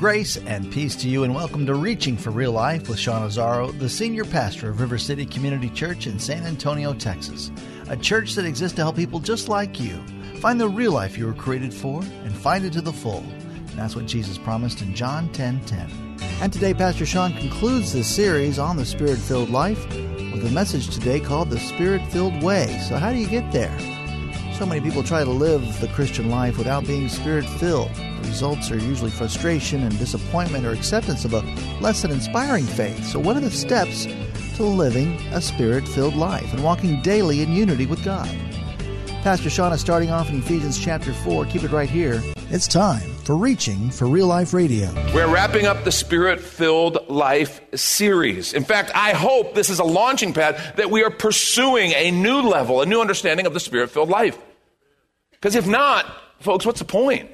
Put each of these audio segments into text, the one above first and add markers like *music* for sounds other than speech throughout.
Grace and peace to you, and welcome to Reaching for Real Life with Sean Azzaro, the senior pastor of River City Community Church in San Antonio, Texas. A church that exists to help people just like you find the real life you were created for and find it to the full. And that's what Jesus promised in John 10 10. And today, Pastor Sean concludes this series on the Spirit filled life with a message today called The Spirit Filled Way. So, how do you get there? So many people try to live the Christian life without being spirit filled. The results are usually frustration and disappointment or acceptance of a less than inspiring faith. So, what are the steps to living a spirit filled life and walking daily in unity with God? Pastor Sean is starting off in Ephesians chapter 4. Keep it right here. It's time for Reaching for Real Life Radio. We're wrapping up the Spirit Filled Life series. In fact, I hope this is a launching pad that we are pursuing a new level, a new understanding of the Spirit Filled life. Because if not, folks, what's the point?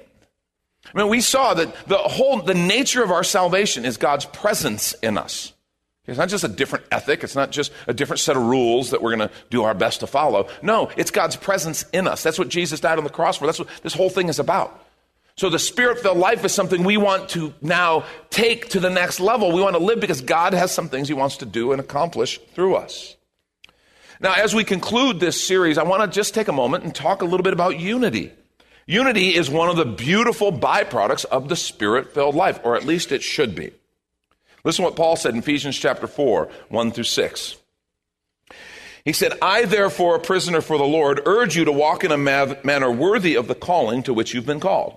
I mean, we saw that the whole, the nature of our salvation is God's presence in us. It's not just a different ethic. It's not just a different set of rules that we're going to do our best to follow. No, it's God's presence in us. That's what Jesus died on the cross for. That's what this whole thing is about. So the spirit filled life is something we want to now take to the next level. We want to live because God has some things He wants to do and accomplish through us. Now, as we conclude this series, I want to just take a moment and talk a little bit about unity. Unity is one of the beautiful byproducts of the spirit filled life, or at least it should be. Listen to what Paul said in Ephesians chapter 4, 1 through 6. He said, I, therefore, a prisoner for the Lord, urge you to walk in a manner worthy of the calling to which you've been called,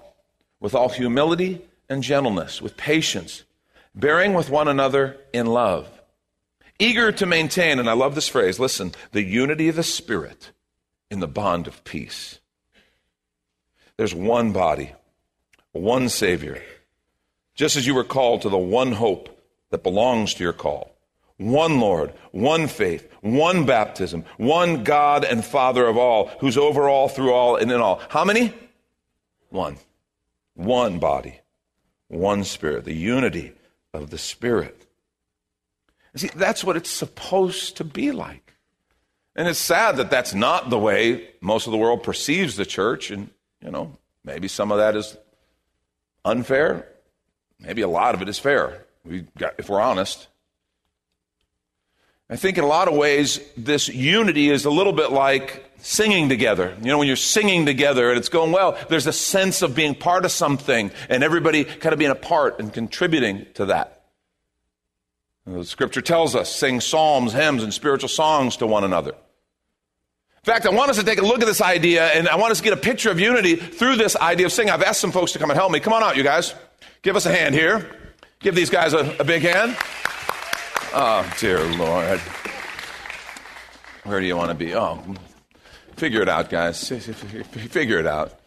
with all humility and gentleness, with patience, bearing with one another in love eager to maintain, and I love this phrase, listen, the unity of the Spirit in the bond of peace. There's one body, one Savior, just as you were called to the one hope that belongs to your call. One Lord, one faith, one baptism, one God and Father of all, who's over all, through all, and in all. How many? One. One body, one Spirit, the unity of the Spirit. See, that's what it's supposed to be like. And it's sad that that's not the way most of the world perceives the church. And, you know, maybe some of that is unfair. Maybe a lot of it is fair, we got, if we're honest. I think in a lot of ways, this unity is a little bit like singing together. You know, when you're singing together and it's going well, there's a sense of being part of something and everybody kind of being a part and contributing to that. The scripture tells us sing psalms, hymns, and spiritual songs to one another. In fact, I want us to take a look at this idea and I want us to get a picture of unity through this idea of singing. I've asked some folks to come and help me. Come on out, you guys. Give us a hand here. Give these guys a, a big hand. Oh, dear Lord. Where do you want to be? Oh, figure it out, guys. Figure it out.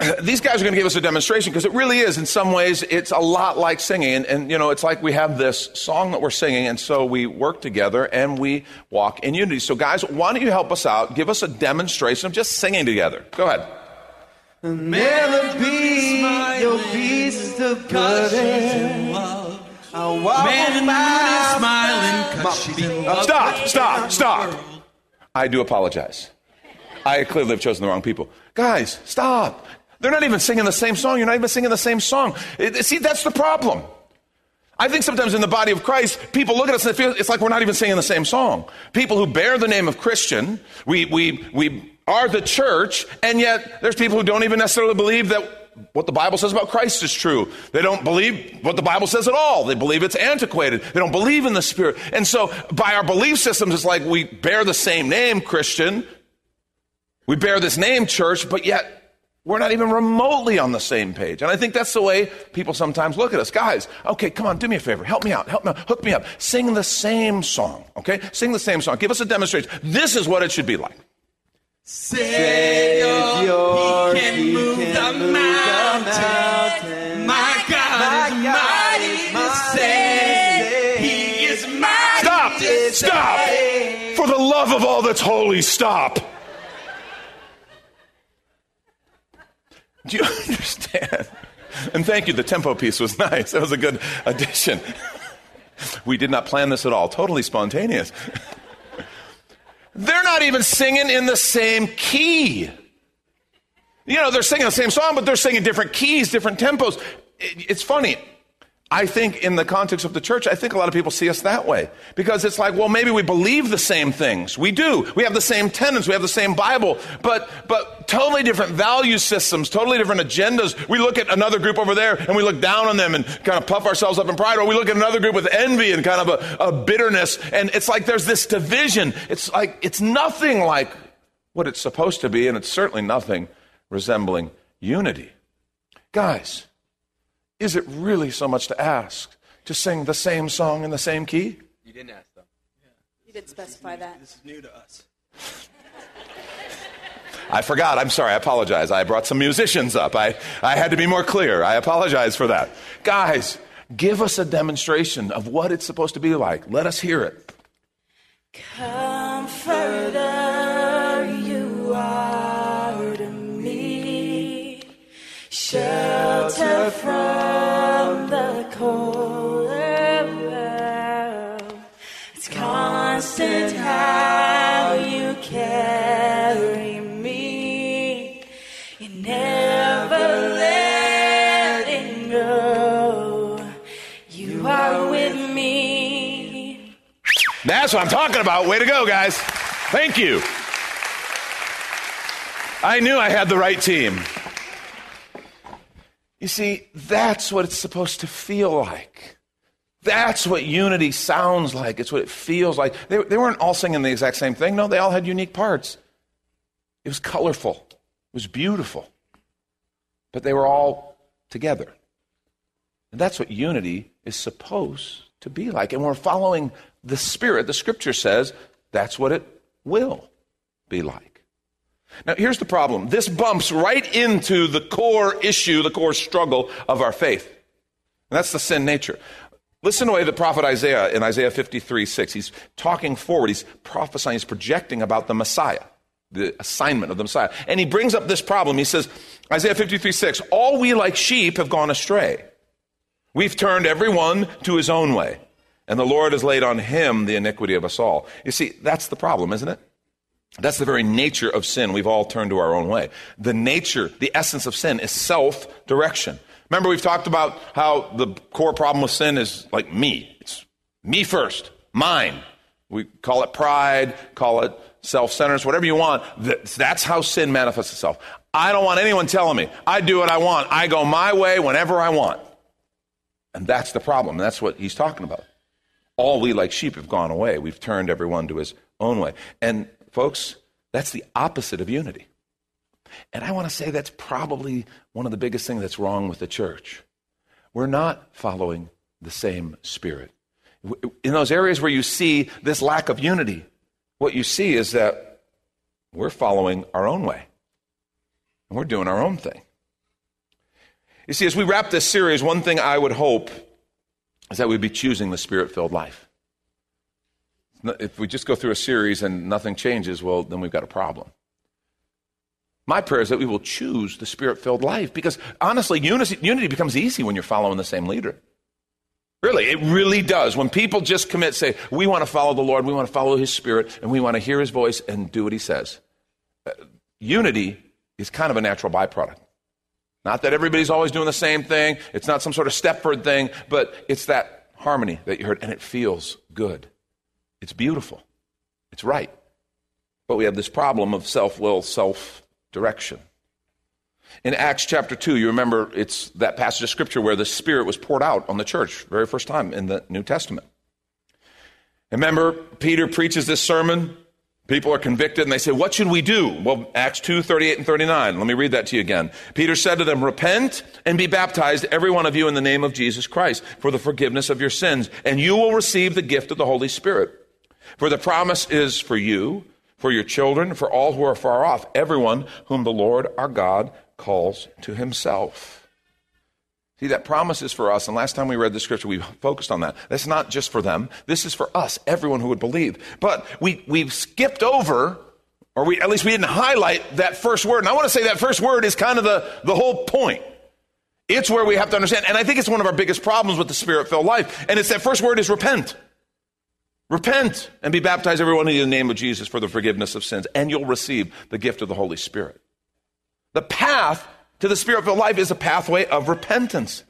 *clears throat* these guys are going to give us a demonstration because it really is in some ways it's a lot like singing and, and, you know it's like we have this song that we're singing and so we work together and we walk in unity so guys why don't you help us out give us a demonstration of just singing together go ahead Never be your beast of burden. Man smiling Stop, stop, stop. I do apologize. I clearly have chosen the wrong people. Guys, stop. They're not even singing the same song. You're not even singing the same song. It, see, that's the problem. I think sometimes in the body of Christ, people look at us and feel it's like we're not even singing the same song. People who bear the name of Christian, we, we, we are the church, and yet there's people who don't even necessarily believe that what the Bible says about Christ is true. They don't believe what the Bible says at all. They believe it's antiquated. They don't believe in the Spirit. And so, by our belief systems, it's like we bear the same name, Christian. We bear this name, church, but yet we're not even remotely on the same page. And I think that's the way people sometimes look at us. Guys, okay, come on, do me a favor. Help me out. Help me out. Hook me up. Sing the same song, okay? Sing the same song. Give us a demonstration. This is what it should be like. Savior, Savior he can, he move, can the move mountain. The mountain. My God, my God is mighty is to save. He is mighty Stop! Stop! For the love of all that's holy, stop! Do you *laughs* understand? And thank you, the tempo piece was *laughs* nice. That was a good addition. *laughs* We did not plan this at all, totally spontaneous. They're not even singing in the same key. You know, they're singing the same song, but they're singing different keys, different tempos. It's funny. I think in the context of the church, I think a lot of people see us that way. Because it's like, well, maybe we believe the same things. We do. We have the same tenets. We have the same Bible. But, but totally different value systems, totally different agendas. We look at another group over there and we look down on them and kind of puff ourselves up in pride. Or we look at another group with envy and kind of a, a bitterness. And it's like there's this division. It's like, it's nothing like what it's supposed to be. And it's certainly nothing resembling unity. Guys, is it really so much to ask to sing the same song in the same key? You didn't ask though. You didn't specify that. This is new to us. I forgot. I'm sorry. I apologize. I brought some musicians up. I, I had to be more clear. I apologize for that. Guys, give us a demonstration of what it's supposed to be like. Let us hear it. Comforter, you are to me, shelter from That's what I'm talking about. Way to go, guys. Thank you. I knew I had the right team. You see, that's what it's supposed to feel like. That's what unity sounds like. It's what it feels like. They, they weren't all singing the exact same thing. No, they all had unique parts. It was colorful, it was beautiful. But they were all together. And that's what unity is supposed to be like. And we're following the Spirit. The scripture says that's what it will be like. Now, here's the problem this bumps right into the core issue, the core struggle of our faith. And that's the sin nature. Listen to the way the prophet Isaiah in Isaiah 53 6, he's talking forward, he's prophesying, he's projecting about the Messiah, the assignment of the Messiah. And he brings up this problem. He says, Isaiah 53 6, all we like sheep have gone astray. We've turned everyone to his own way, and the Lord has laid on him the iniquity of us all. You see, that's the problem, isn't it? That's the very nature of sin. We've all turned to our own way. The nature, the essence of sin is self direction. Remember, we've talked about how the core problem with sin is like me. It's me first, mine. We call it pride, call it self centeredness, whatever you want. That's how sin manifests itself. I don't want anyone telling me. I do what I want. I go my way whenever I want. And that's the problem. That's what he's talking about. All we like sheep have gone away. We've turned everyone to his own way. And folks, that's the opposite of unity. And I want to say that's probably one of the biggest things that's wrong with the church. We're not following the same spirit. In those areas where you see this lack of unity, what you see is that we're following our own way. And we're doing our own thing. You see, as we wrap this series, one thing I would hope is that we'd be choosing the spirit filled life. If we just go through a series and nothing changes, well, then we've got a problem. My prayer is that we will choose the spirit filled life because honestly, unity, becomes easy when you're following the same leader. Really, it really does. When people just commit, say, we want to follow the Lord, we want to follow his spirit, and we want to hear his voice and do what he says. Uh, unity is kind of a natural byproduct. Not that everybody's always doing the same thing, it's not some sort of Stepford thing, but it's that harmony that you heard, and it feels good. It's beautiful. It's right. But we have this problem of self will, self direction. In Acts chapter 2, you remember it's that passage of scripture where the Spirit was poured out on the church, very first time in the New Testament. Remember, Peter preaches this sermon. People are convicted and they say, What should we do? Well, Acts 2 38 and 39. Let me read that to you again. Peter said to them, Repent and be baptized, every one of you, in the name of Jesus Christ, for the forgiveness of your sins, and you will receive the gift of the Holy Spirit. For the promise is for you for your children, for all who are far off, everyone whom the Lord our God calls to himself. See, that promise is for us. And last time we read the scripture, we focused on that. That's not just for them. This is for us, everyone who would believe. But we, we've skipped over, or we, at least we didn't highlight that first word. And I want to say that first word is kind of the, the whole point. It's where we have to understand. And I think it's one of our biggest problems with the spirit filled life. And it's that first word is repent. Repent and be baptized, everyone, in the name of Jesus for the forgiveness of sins, and you'll receive the gift of the Holy Spirit. The path to the spirit filled life is a pathway of repentance.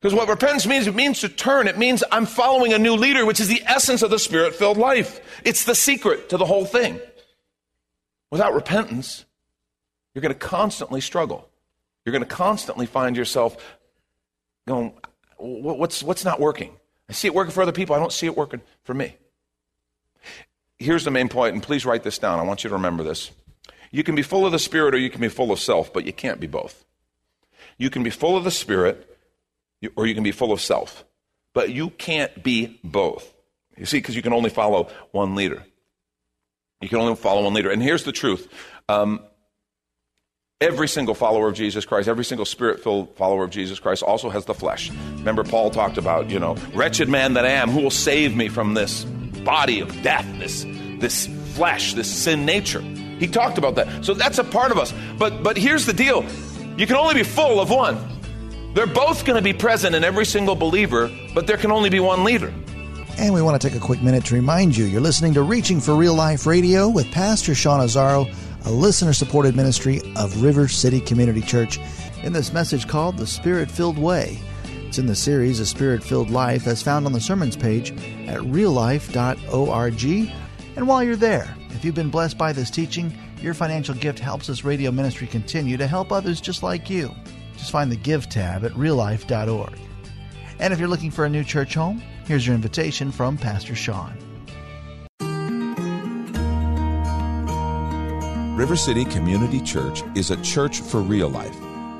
Because what repentance means, it means to turn. It means I'm following a new leader, which is the essence of the spirit filled life. It's the secret to the whole thing. Without repentance, you're going to constantly struggle. You're going to constantly find yourself going, what's, what's not working? I see it working for other people. I don't see it working for me. Here's the main point, and please write this down. I want you to remember this. You can be full of the Spirit or you can be full of self, but you can't be both. You can be full of the Spirit or you can be full of self, but you can't be both. You see, because you can only follow one leader. You can only follow one leader. And here's the truth um, every single follower of Jesus Christ, every single spirit filled follower of Jesus Christ also has the flesh. Remember, Paul talked about, you know, wretched man that I am, who will save me from this body of death, this, this flesh, this sin nature? He talked about that. So that's a part of us. But but here's the deal. You can only be full of one. They're both going to be present in every single believer, but there can only be one leader. And we want to take a quick minute to remind you you're listening to Reaching for Real Life Radio with Pastor Sean Azzaro, a listener supported ministry of River City Community Church, in this message called The Spirit Filled Way. It's in the series A Spirit Filled Life as found on the sermons page at reallife.org. And while you're there, if you've been blessed by this teaching, your financial gift helps this radio ministry continue to help others just like you. Just find the Give tab at reallife.org. And if you're looking for a new church home, here's your invitation from Pastor Sean. River City Community Church is a church for real life.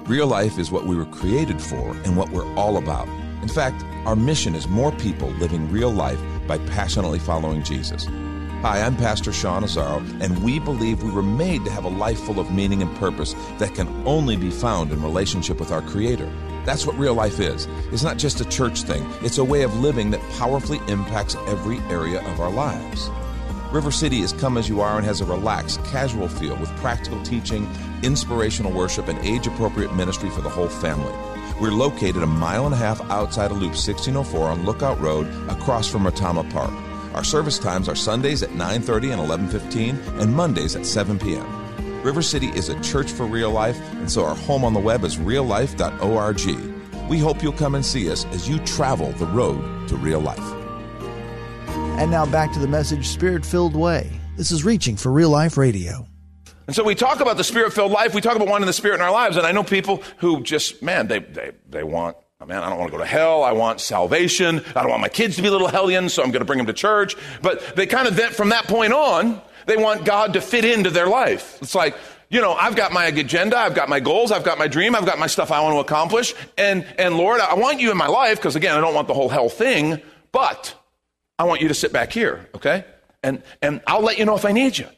Real life is what we were created for and what we're all about. In fact, our mission is more people living real life by passionately following Jesus. Hi, I'm Pastor Sean Azzaro, and we believe we were made to have a life full of meaning and purpose that can only be found in relationship with our Creator. That's what real life is. It's not just a church thing, it's a way of living that powerfully impacts every area of our lives. River City is come as you are and has a relaxed, casual feel with practical teaching, inspirational worship, and age appropriate ministry for the whole family. We're located a mile and a half outside of Loop 1604 on Lookout Road across from Retama Park. Our service times are Sundays at 9:30 and 11:15 and Mondays at 7 p.m. River City is a church for real life, and so our home on the web is reallife.org. We hope you'll come and see us as you travel the road to real life. And now back to the message Spirit Filled Way. This is Reaching for Real Life Radio. And so we talk about the spirit filled life, we talk about wanting the spirit in our lives, and I know people who just, man, they, they, they want Oh, man, I don't want to go to hell. I want salvation. I don't want my kids to be little hellions, so I'm going to bring them to church. But they kind of, from that point on, they want God to fit into their life. It's like, you know, I've got my agenda, I've got my goals, I've got my dream, I've got my stuff I want to accomplish. And, and Lord, I want you in my life, because again, I don't want the whole hell thing, but I want you to sit back here, okay? And, and I'll let you know if I need you.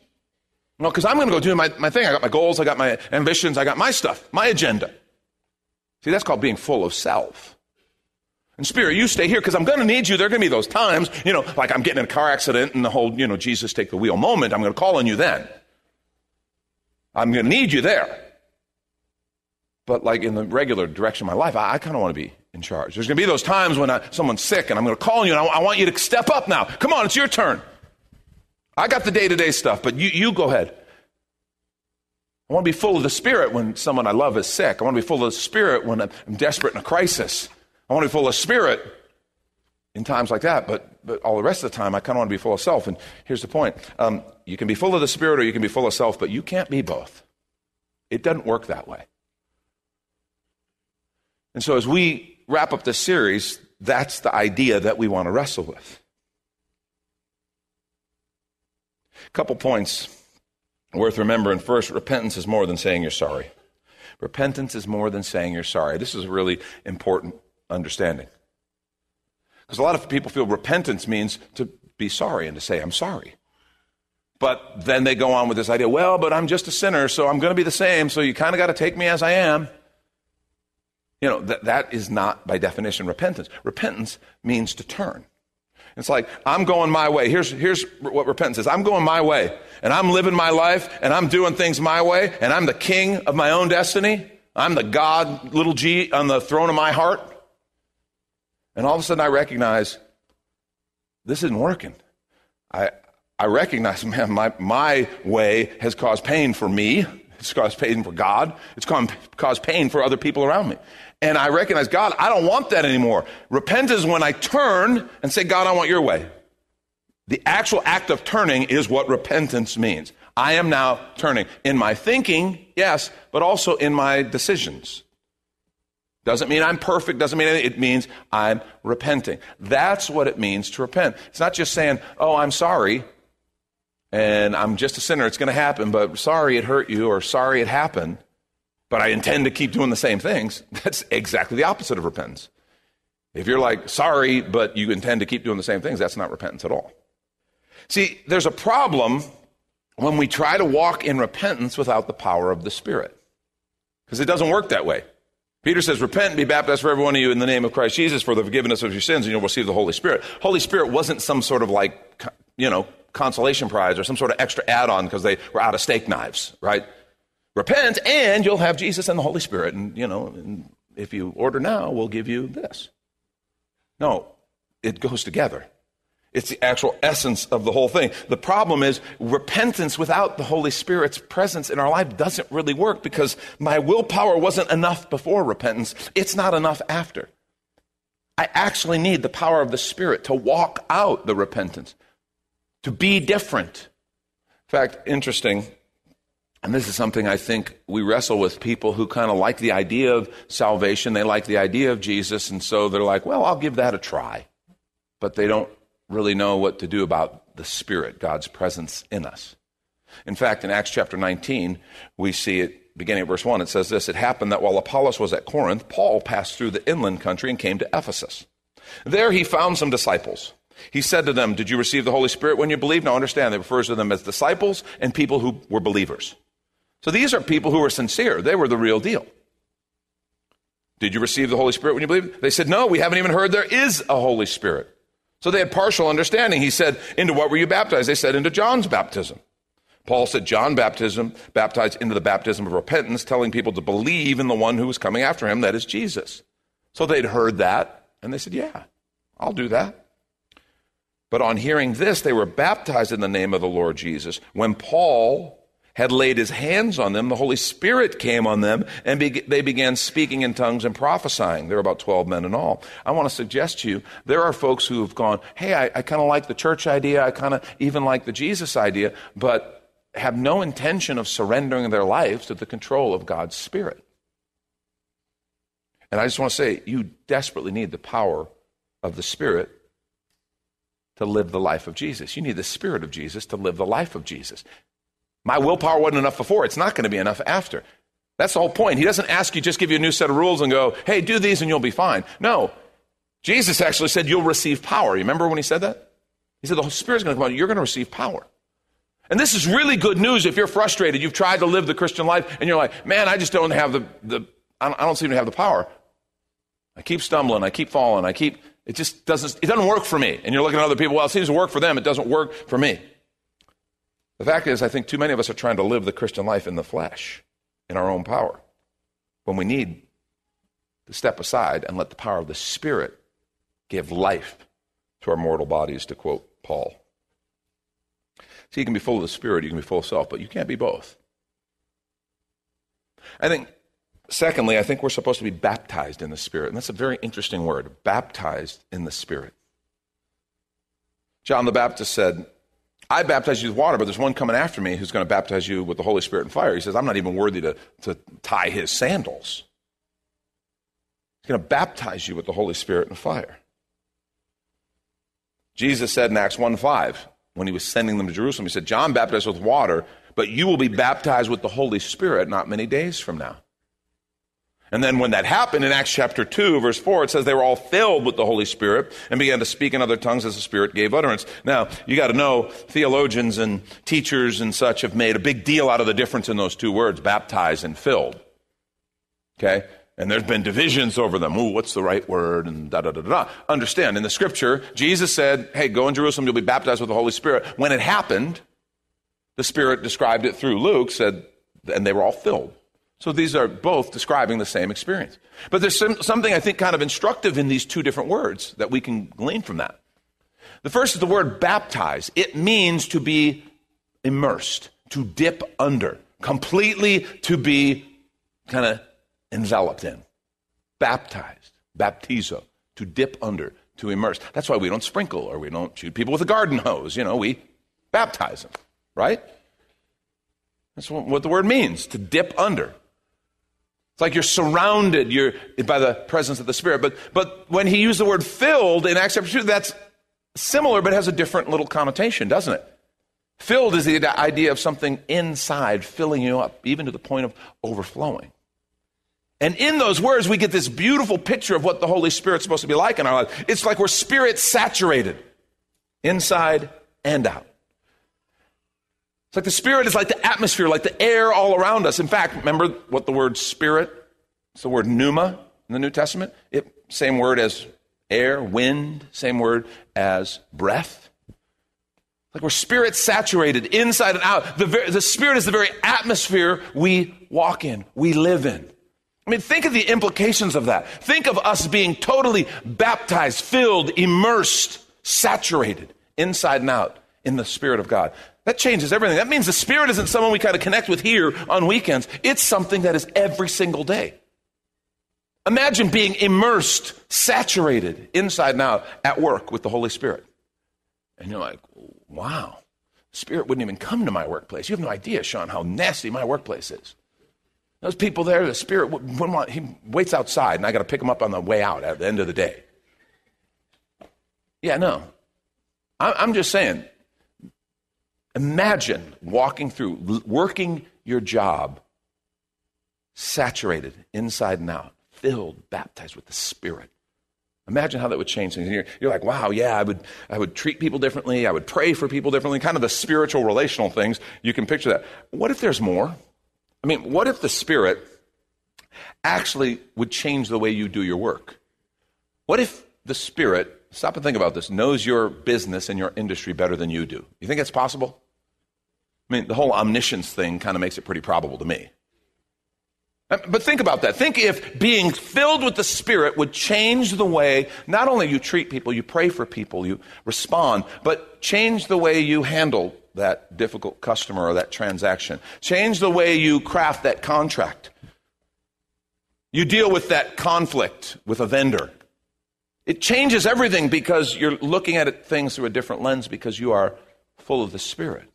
No, because I'm going to go do my, my thing. I got my goals, I got my ambitions, I got my stuff, my agenda. See, that's called being full of self. And Spirit, you stay here because I'm going to need you. There are going to be those times, you know, like I'm getting in a car accident and the whole, you know, Jesus take the wheel moment. I'm going to call on you then. I'm going to need you there. But like in the regular direction of my life, I, I kind of want to be in charge. There's going to be those times when I, someone's sick and I'm going to call on you and I, I want you to step up now. Come on, it's your turn. I got the day to day stuff, but you, you go ahead. I want to be full of the Spirit when someone I love is sick. I want to be full of the Spirit when I'm desperate in a crisis. I want to be full of the Spirit in times like that, but, but all the rest of the time, I kind of want to be full of self. And here's the point um, you can be full of the Spirit or you can be full of self, but you can't be both. It doesn't work that way. And so, as we wrap up this series, that's the idea that we want to wrestle with. A couple points worth remembering. First, repentance is more than saying you're sorry. Repentance is more than saying you're sorry. This is a really important understanding. Because a lot of people feel repentance means to be sorry and to say, I'm sorry. But then they go on with this idea, well, but I'm just a sinner, so I'm going to be the same, so you kind of got to take me as I am. You know, that, that is not by definition repentance. Repentance means to turn. It's like, I'm going my way. Here's, here's what repentance is. I'm going my way, and I'm living my life, and I'm doing things my way, and I'm the king of my own destiny. I'm the God, little g, on the throne of my heart. And all of a sudden I recognize this isn't working. I, I recognize, *laughs* man, my, my way has caused pain for me. It's caused pain for God. It's caused pain for other people around me. And I recognize, God, I don't want that anymore. Repentance is when I turn and say, God, I want your way. The actual act of turning is what repentance means. I am now turning in my thinking, yes, but also in my decisions. Doesn't mean I'm perfect, doesn't mean anything. It means I'm repenting. That's what it means to repent. It's not just saying, oh, I'm sorry and I'm just a sinner, it's going to happen, but sorry it hurt you or sorry it happened, but I intend to keep doing the same things. *laughs* That's exactly the opposite of repentance. If you're like, sorry, but you intend to keep doing the same things, that's not repentance at all. See, there's a problem when we try to walk in repentance without the power of the Spirit. Because it doesn't work that way. Peter says, Repent and be baptized for every one of you in the name of Christ Jesus for the forgiveness of your sins, and you'll receive the Holy Spirit. Holy Spirit wasn't some sort of like, you know, consolation prize or some sort of extra add on because they were out of steak knives, right? Repent and you'll have Jesus and the Holy Spirit. And, you know, and if you order now, we'll give you this. No, it goes together. It's the actual essence of the whole thing. The problem is repentance without the Holy Spirit's presence in our life doesn't really work because my willpower wasn't enough before repentance. It's not enough after. I actually need the power of the Spirit to walk out the repentance, to be different. In fact, interesting, and this is something I think we wrestle with people who kind of like the idea of salvation. They like the idea of Jesus, and so they're like, well, I'll give that a try. But they don't really know what to do about the Spirit, God's presence in us. In fact, in Acts chapter 19, we see it beginning at verse 1. It says this It happened that while Apollos was at Corinth, Paul passed through the inland country and came to Ephesus. There he found some disciples. He said to them, Did you receive the Holy Spirit when you believed? Now understand, he refers to them as disciples and people who were believers. So these are people who were sincere. They were the real deal. Did you receive the Holy Spirit when you believed? They said, No, we haven't even heard there is a Holy Spirit. So they had partial understanding. He said, Into what were you baptized? They said, Into John's baptism. Paul said, John baptism, baptized into the baptism of repentance, telling people to believe in the one who was coming after him, that is Jesus. So they'd heard that, and they said, Yeah, I'll do that. But on hearing this, they were baptized in the name of the Lord Jesus. When Paul had laid his hands on them, the Holy Spirit came on them, and be- they began speaking in tongues and prophesying. There were about 12 men in all. I want to suggest to you, there are folks who have gone, hey, I, I kind of like the church idea, I kind of even like the Jesus idea, but have no intention of surrendering their lives to the control of God's Spirit. And I just want to say, you desperately need the power of the Spirit to live the life of Jesus. You need the Spirit of Jesus to live the life of Jesus. My willpower wasn't enough before. It's not going to be enough after. That's the whole point. He doesn't ask you just give you a new set of rules and go, hey, do these and you'll be fine. No. Jesus actually said you'll receive power. You remember when he said that? He said the Holy Spirit's going to come out. You're going to receive power. And this is really good news if you're frustrated. You've tried to live the Christian life and you're like, man, I just don't have the, the I don't, I don't seem to have the power. I keep stumbling. I keep falling. I keep, it just doesn't, it doesn't work for me. And you're looking at other people, well, it seems to work for them. It doesn't work for me. The fact is, I think too many of us are trying to live the Christian life in the flesh, in our own power, when we need to step aside and let the power of the Spirit give life to our mortal bodies, to quote Paul. See, you can be full of the Spirit, you can be full of self, but you can't be both. I think, secondly, I think we're supposed to be baptized in the Spirit, and that's a very interesting word baptized in the Spirit. John the Baptist said, I baptize you with water, but there's one coming after me who's going to baptize you with the Holy Spirit and fire. He says, I'm not even worthy to, to tie his sandals. He's going to baptize you with the Holy Spirit and fire. Jesus said in Acts 1 5, when he was sending them to Jerusalem, he said, John baptized with water, but you will be baptized with the Holy Spirit not many days from now. And then when that happened in Acts chapter 2, verse 4, it says they were all filled with the Holy Spirit and began to speak in other tongues as the Spirit gave utterance. Now, you got to know, theologians and teachers and such have made a big deal out of the difference in those two words, baptized and filled. Okay? And there's been divisions over them. Ooh, what's the right word? And da da da da. Understand, in the scripture, Jesus said, Hey, go in Jerusalem, you'll be baptized with the Holy Spirit. When it happened, the Spirit described it through Luke, said, and they were all filled. So these are both describing the same experience. But there's some, something I think kind of instructive in these two different words that we can glean from that. The first is the word baptize. It means to be immersed, to dip under, completely to be kind of enveloped in. Baptized, baptizo, to dip under, to immerse. That's why we don't sprinkle or we don't shoot people with a garden hose. You know, we baptize them, right? That's what the word means, to dip under. It's like you're surrounded you're, by the presence of the Spirit. But, but when he used the word filled in Acts chapter 2, that's similar but has a different little connotation, doesn't it? Filled is the idea of something inside filling you up, even to the point of overflowing. And in those words, we get this beautiful picture of what the Holy Spirit's supposed to be like in our life. It's like we're spirit saturated, inside and out. It's like the Spirit is like the atmosphere, like the air all around us. In fact, remember what the word spirit, it's the word pneuma in the New Testament. It, same word as air, wind, same word as breath. Like we're spirit saturated inside and out. The, the Spirit is the very atmosphere we walk in, we live in. I mean, think of the implications of that. Think of us being totally baptized, filled, immersed, saturated inside and out in the Spirit of God. That changes everything. That means the Spirit isn't someone we kind of connect with here on weekends. It's something that is every single day. Imagine being immersed, saturated inside and out at work with the Holy Spirit. And you're like, wow, Spirit wouldn't even come to my workplace. You have no idea, Sean, how nasty my workplace is. Those people there, the Spirit, want, he waits outside, and I got to pick him up on the way out at the end of the day. Yeah, no. I'm just saying, imagine walking through, working your job, saturated inside and out, filled, baptized with the Spirit. Imagine how that would change things. You're, you're, like, wow, yeah, I would, I would treat people differently. I would pray for people differently. Kind of the spiritual, relational things. You can picture that. What if there's more? I mean, what if the Spirit actually would change the way you do your work? What if the Spirit, stop and think about this, knows your business and your industry better than you do? You think that's possible? I mean, the whole omniscience thing kind of makes it pretty probable to me. Uh, but think about that. Think if being filled with the Spirit would change the way not only you treat people, you pray for people, you respond, but change the way you handle that difficult customer or that transaction. Change the way you craft that contract. You deal with that conflict with a vendor. It changes everything because you're looking at things through a different lens because you are full of the Spirit.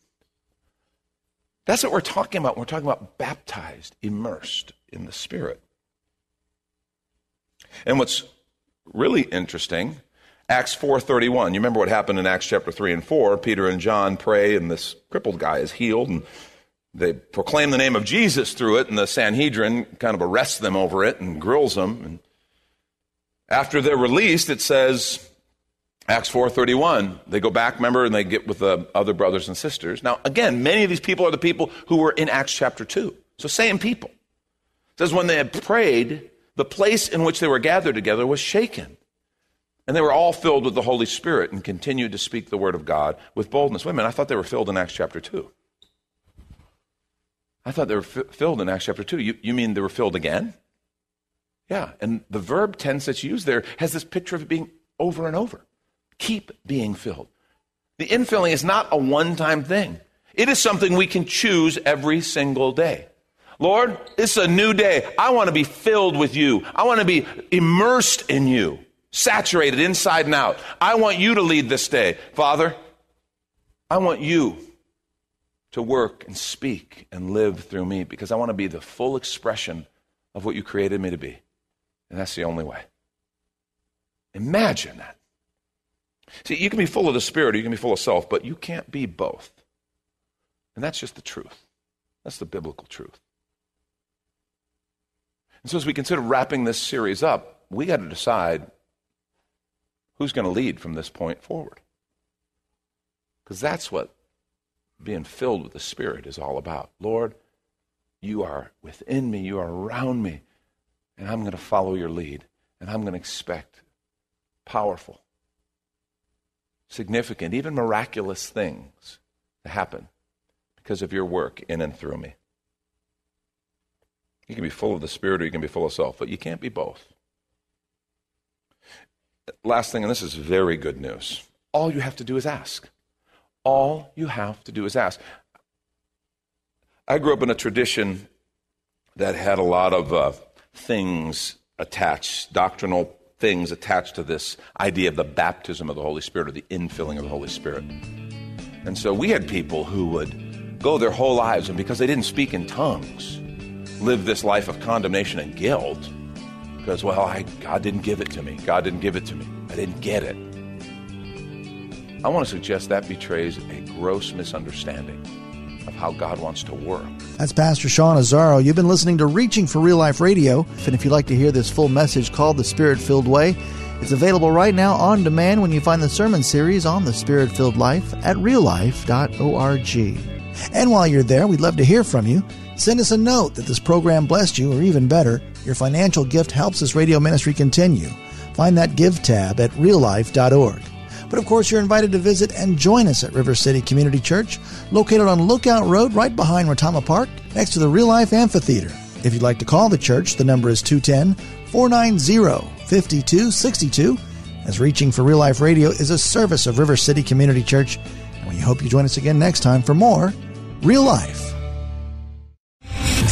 That's what we're talking about. We're talking about baptized, immersed in the Spirit. And what's really interesting Acts 4:31. You remember what happened in Acts chapter 3 and 4? Peter and John pray and this crippled guy is healed and they proclaim the name of Jesus through it and the Sanhedrin kind of arrests them over it and grills them and after they're released it says Acts 4:31 they go back remember and they get with the other brothers and sisters. Now again, many of these people are the people who were in Acts chapter 2. So same people. It says when they had prayed, the place in which they were gathered together was shaken. And they were all filled with the Holy Spirit and continued to speak the word of God with boldness. Wait a minute, I thought they were filled in Acts chapter 2. I thought they were f- filled in Acts chapter 2. You, you mean they were filled again? Yeah, and the verb tense that's used there has this picture of it being over and over. Keep being filled. The infilling is not a one time thing, it is something we can choose every single day. Lord, it's a new day. I want to be filled with you, I want to be immersed in you saturated inside and out. I want you to lead this day. Father, I want you to work and speak and live through me because I want to be the full expression of what you created me to be. And that's the only way. Imagine that. See, you can be full of the Spirit or you can be full of self, but you can't be both. And that's just the truth. That's the biblical truth. And so, as we consider wrapping this series up, we got to decide who's going to lead from this point forward? Because that's what being filled with the Spirit is all about. Lord, you are within me, you are around me, And I'm going to follow your lead. And I'm going to expect powerful, significant, even miraculous things to happen because of your work in and through me. You can be full of the Spirit or you can be full of self, but you can't be both. Last thing, and this is very good news all you have to do is ask. All you have to do is ask. I grew up in a tradition that had a lot of uh, things attached, doctrinal things attached to this idea of the baptism of the Holy Spirit or the infilling of the Holy Spirit. And so we had people who would go their whole lives, and because they didn't speak in tongues, live this life of condemnation and guilt because, well, I, God didn't give it to me. God didn't give it to me. I didn't get it. I want to suggest that betrays a gross misunderstanding of how God wants to work. That's Pastor Sean Azzaro. You've been listening to Reaching for Real Life Radio. And if you'd like to hear this full message called The Spirit Filled Way, it's available right now on demand when you find the sermon series on the Spirit Filled Life at reallife.org. And while you're there, we'd love to hear from you. Send us a note that this program blessed you, or even better, your financial gift helps this radio ministry continue. Find that Give tab at reallife.org. But of course, you're invited to visit and join us at River City Community Church, located on Lookout Road right behind Retama Park, next to the Real Life Amphitheater. If you'd like to call the church, the number is 210 490 5262. As Reaching for Real Life Radio is a service of River City Community Church, and we hope you join us again next time for more Real Life.